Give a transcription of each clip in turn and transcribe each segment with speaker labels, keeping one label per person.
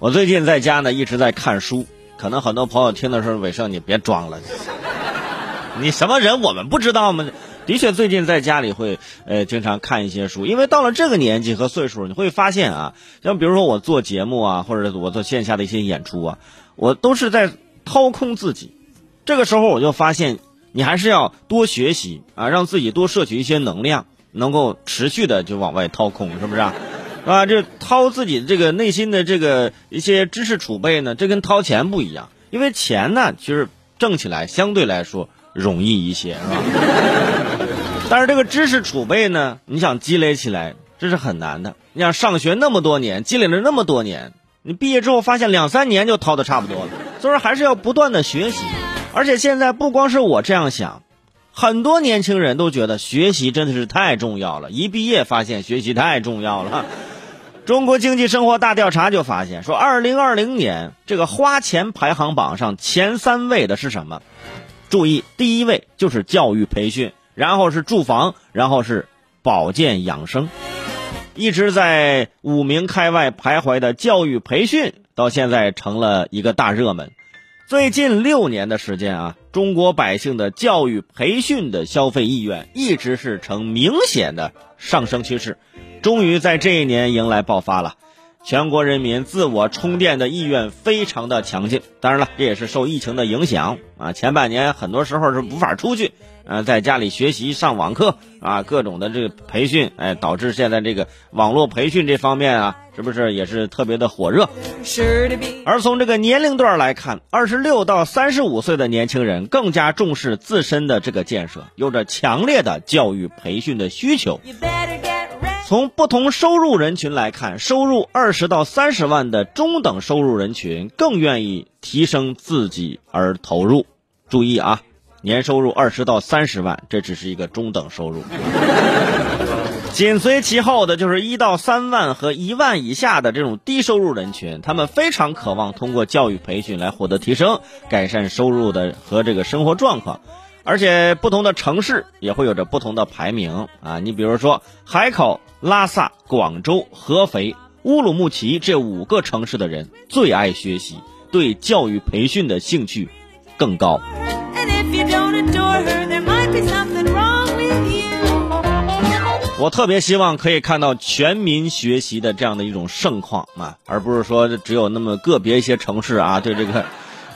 Speaker 1: 我最近在家呢一直在看书，可能很多朋友听的时候，伟盛你别装了，你什么人我们不知道吗？的确，最近在家里会呃经常看一些书，因为到了这个年纪和岁数，你会发现啊，像比如说我做节目啊，或者我做线下的一些演出啊，我都是在掏空自己。这个时候我就发现，你还是要多学习啊，让自己多摄取一些能量，能够持续的就往外掏空，是不是啊？啊，这掏自己这个内心的这个一些知识储备呢，这跟掏钱不一样，因为钱呢，其实挣起来相对来说容易一些，是吧？但是这个知识储备呢，你想积累起来，这是很难的。你想上学那么多年，积累了那么多年，你毕业之后发现两三年就掏的差不多了，所以说还是要不断的学习。而且现在不光是我这样想，很多年轻人都觉得学习真的是太重要了。一毕业发现学习太重要了。中国经济生活大调查就发现说，二零二零年这个花钱排行榜上前三位的是什么？注意，第一位就是教育培训，然后是住房，然后是保健养生。一直在五名开外徘徊的教育培训，到现在成了一个大热门。最近六年的时间啊，中国百姓的教育培训的消费意愿一直是呈明显的上升趋势。终于在这一年迎来爆发了，全国人民自我充电的意愿非常的强劲。当然了，这也是受疫情的影响啊，前半年很多时候是无法出去，呃，在家里学习上网课啊，各种的这个培训，哎，导致现在这个网络培训这方面啊，是不是也是特别的火热？而从这个年龄段来看，二十六到三十五岁的年轻人更加重视自身的这个建设，有着强烈的教育培训的需求。从不同收入人群来看，收入二十到三十万的中等收入人群更愿意提升自己而投入。注意啊，年收入二十到三十万，这只是一个中等收入。紧随其后的就是一到三万和一万以下的这种低收入人群，他们非常渴望通过教育培训来获得提升，改善收入的和这个生活状况。而且不同的城市也会有着不同的排名啊，你比如说海口、拉萨、广州、合肥、乌鲁木齐这五个城市的人最爱学习，对教育培训的兴趣更高。我特别希望可以看到全民学习的这样的一种盛况啊，而不是说只有那么个别一些城市啊对这个。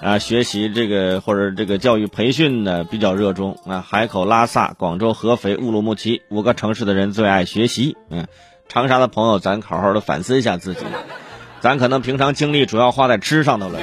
Speaker 1: 啊，学习这个或者这个教育培训呢比较热衷啊。海口、拉萨、广州、合肥、乌鲁木齐五个城市的人最爱学习。嗯，长沙的朋友，咱好好的反思一下自己，咱可能平常精力主要花在吃上头了。